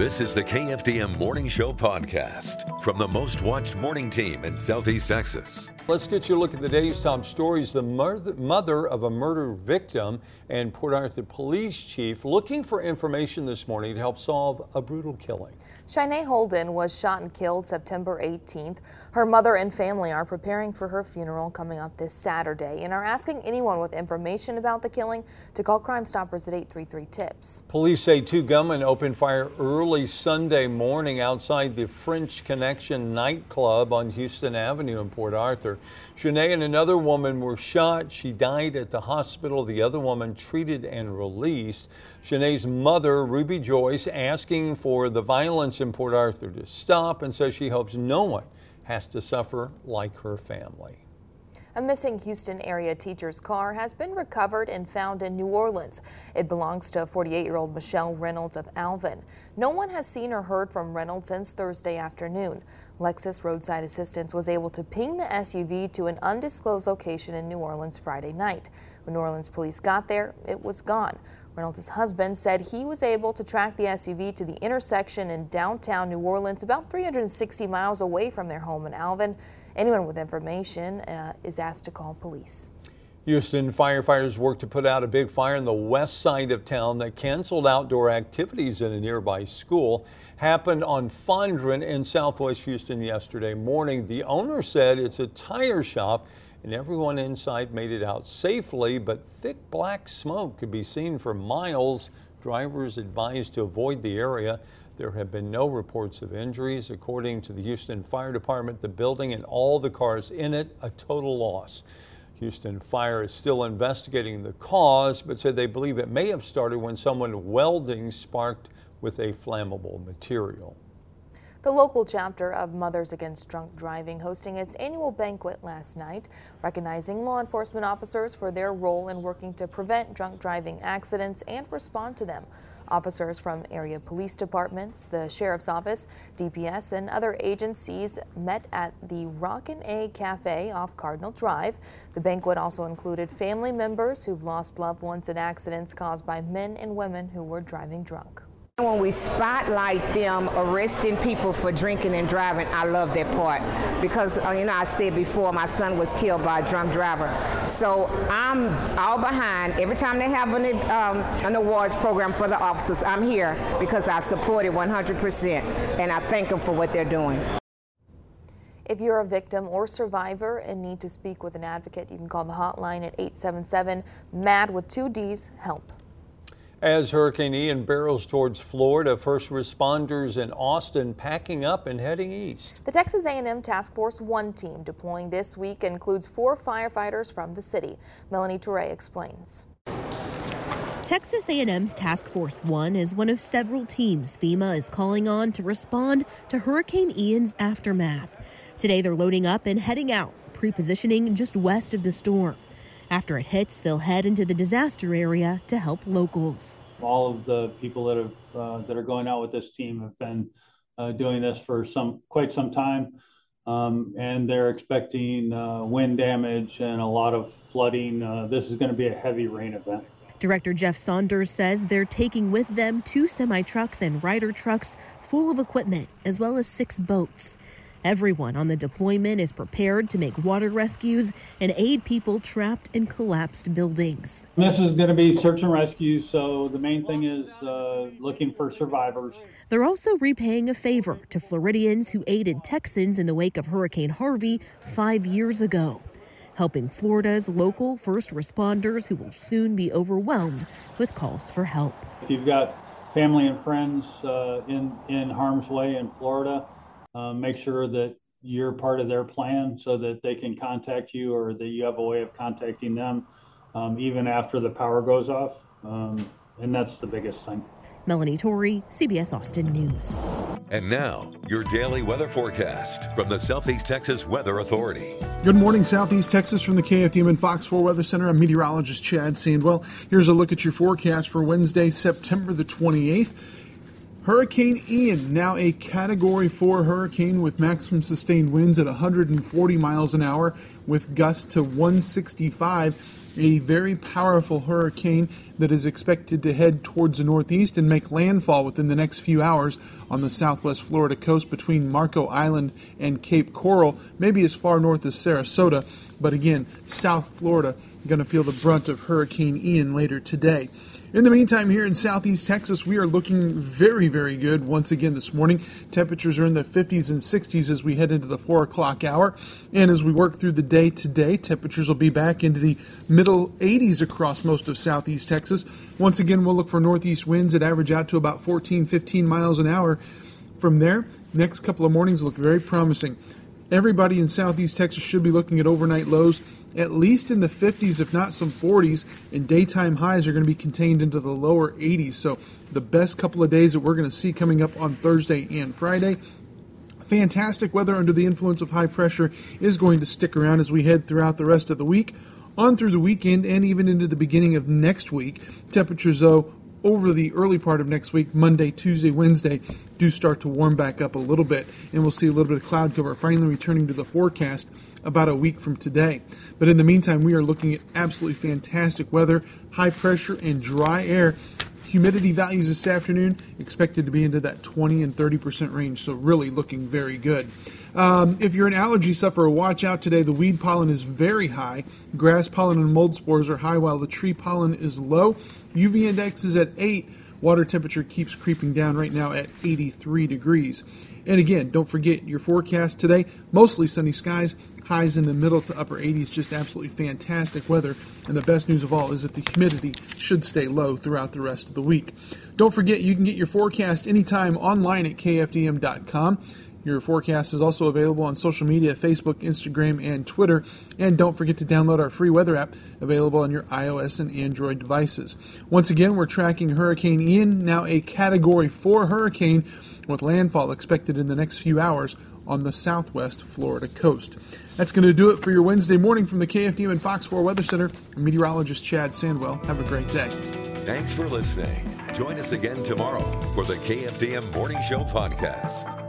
This is the KFDM Morning Show podcast from the most watched morning team in Southeast Texas. Let's get you a look at the day's top stories. The mother of a murder victim and Port Arthur police chief looking for information this morning to help solve a brutal killing. Shanae Holden was shot and killed September 18th. Her mother and family are preparing for her funeral coming up this Saturday and are asking anyone with information about the killing to call Crime Stoppers at 833-TIPS. Police say two gunmen opened fire early Sunday morning outside the French Connection nightclub on Houston Avenue in Port Arthur. Shanae and another woman were shot. She died at the hospital. The other woman treated and released. Shanae's mother, Ruby Joyce, asking for the violence in Port Arthur to stop and says she hopes no one has to suffer like her family. A missing Houston area teacher's car has been recovered and found in New Orleans. It belongs to 48-year-old Michelle Reynolds of Alvin. No one has seen or heard from Reynolds since Thursday afternoon. Lexus Roadside Assistance was able to ping the SUV to an undisclosed location in New Orleans Friday night. When New Orleans police got there, it was gone. Reynolds' husband said he was able to track the SUV to the intersection in downtown New Orleans, about 360 miles away from their home in Alvin. Anyone with information uh, is asked to call police. Houston firefighters worked to put out a big fire in the west side of town that canceled outdoor activities in a nearby school. Happened on Fondren in southwest Houston yesterday morning. The owner said it's a tire shop and everyone inside made it out safely, but thick black smoke could be seen for miles. Drivers advised to avoid the area. There have been no reports of injuries. According to the Houston Fire Department, the building and all the cars in it a total loss. Houston Fire is still investigating the cause, but said they believe it may have started when someone welding sparked with a flammable material. The local chapter of Mothers Against Drunk Driving hosting its annual banquet last night, recognizing law enforcement officers for their role in working to prevent drunk driving accidents and respond to them. Officers from area police departments, the sheriff's office, DPS, and other agencies met at the Rockin' A Cafe off Cardinal Drive. The banquet also included family members who've lost loved ones in accidents caused by men and women who were driving drunk. When we spotlight them arresting people for drinking and driving, I love that part because, uh, you know, I said before my son was killed by a drunk driver. So I'm all behind. Every time they have an, um, an awards program for the officers, I'm here because I support it 100% and I thank them for what they're doing. If you're a victim or survivor and need to speak with an advocate, you can call the hotline at 877 MAD with two D's, HELP. As Hurricane Ian barrels towards Florida, first responders in Austin packing up and heading east. The Texas A&M Task Force 1 team deploying this week includes four firefighters from the city. Melanie Toure explains. Texas A&M's Task Force 1 is one of several teams FEMA is calling on to respond to Hurricane Ian's aftermath. Today they're loading up and heading out, pre-positioning just west of the storm. After it hits, they'll head into the disaster area to help locals. All of the people that have uh, that are going out with this team have been uh, doing this for some quite some time, um, and they're expecting uh, wind damage and a lot of flooding. Uh, this is going to be a heavy rain event. Director Jeff Saunders says they're taking with them two semi trucks and Ryder trucks full of equipment, as well as six boats. Everyone on the deployment is prepared to make water rescues and aid people trapped in collapsed buildings. This is going to be search and rescue, so the main thing is uh, looking for survivors. They're also repaying a favor to Floridians who aided Texans in the wake of Hurricane Harvey five years ago, helping Florida's local first responders who will soon be overwhelmed with calls for help. If you've got family and friends uh, in, in harm's way in Florida, um, make sure that you're part of their plan so that they can contact you or that you have a way of contacting them um, even after the power goes off. Um, and that's the biggest thing. Melanie Tory, CBS Austin News. And now, your daily weather forecast from the Southeast Texas Weather Authority. Good morning, Southeast Texas, from the KFDM and Fox 4 Weather Center. I'm meteorologist Chad Sandwell. Here's a look at your forecast for Wednesday, September the 28th. Hurricane Ian, now a Category 4 hurricane with maximum sustained winds at 140 miles an hour. with gusts to 165 a very powerful hurricane that is expected to head towards the northeast and make landfall within the next few hours on the southwest Florida coast between Marco Island and Cape Coral, maybe as far north as Sarasota. But again, South Florida going to feel the brunt of Hurricane Ian later today. In the meantime, here in southeast Texas, we are looking very, very good once again this morning. Temperatures are in the 50s and 60s as we head into the 4 o'clock hour. And as we work through the day today, temperatures will be back into the middle 80s across most of southeast Texas. Once again, we'll look for northeast winds that average out to about 14, 15 miles an hour. From there, next couple of mornings look very promising. Everybody in southeast Texas should be looking at overnight lows at least in the 50s, if not some 40s, and daytime highs are going to be contained into the lower 80s. So, the best couple of days that we're going to see coming up on Thursday and Friday. Fantastic weather under the influence of high pressure is going to stick around as we head throughout the rest of the week, on through the weekend, and even into the beginning of next week. Temperatures, though, over the early part of next week, Monday, Tuesday, Wednesday, do start to warm back up a little bit, and we'll see a little bit of cloud cover finally returning to the forecast about a week from today. But in the meantime, we are looking at absolutely fantastic weather, high pressure, and dry air. Humidity values this afternoon expected to be into that 20 and 30% range, so really looking very good. Um, if you're an allergy sufferer, watch out today. The weed pollen is very high. Grass pollen and mold spores are high, while the tree pollen is low. UV index is at 8. Water temperature keeps creeping down right now at 83 degrees. And again, don't forget your forecast today mostly sunny skies, highs in the middle to upper 80s, just absolutely fantastic weather. And the best news of all is that the humidity should stay low throughout the rest of the week. Don't forget, you can get your forecast anytime online at kfdm.com. Your forecast is also available on social media Facebook, Instagram, and Twitter. And don't forget to download our free weather app available on your iOS and Android devices. Once again, we're tracking Hurricane Ian, now a Category 4 hurricane with landfall expected in the next few hours on the southwest Florida coast. That's going to do it for your Wednesday morning from the KFDM and Fox 4 Weather Center. I'm meteorologist Chad Sandwell. Have a great day. Thanks for listening. Join us again tomorrow for the KFDM Morning Show podcast.